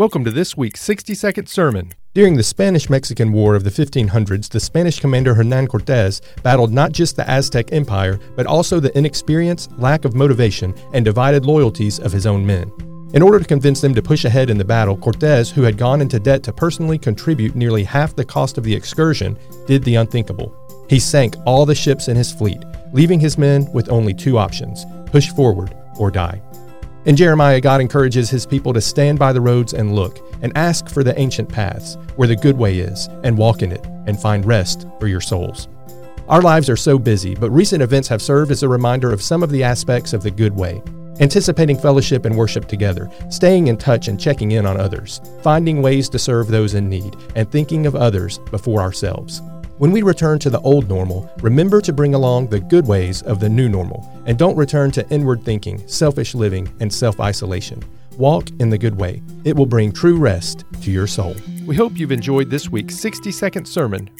Welcome to this week's 60 second sermon. During the Spanish Mexican War of the 1500s, the Spanish commander Hernan Cortes battled not just the Aztec Empire, but also the inexperience, lack of motivation, and divided loyalties of his own men. In order to convince them to push ahead in the battle, Cortes, who had gone into debt to personally contribute nearly half the cost of the excursion, did the unthinkable. He sank all the ships in his fleet, leaving his men with only two options push forward or die. In Jeremiah, God encourages his people to stand by the roads and look, and ask for the ancient paths, where the good way is, and walk in it, and find rest for your souls. Our lives are so busy, but recent events have served as a reminder of some of the aspects of the good way. Anticipating fellowship and worship together, staying in touch and checking in on others, finding ways to serve those in need, and thinking of others before ourselves. When we return to the old normal, remember to bring along the good ways of the new normal, and don't return to inward thinking, selfish living, and self isolation. Walk in the good way. It will bring true rest to your soul. We hope you've enjoyed this week's 60 second sermon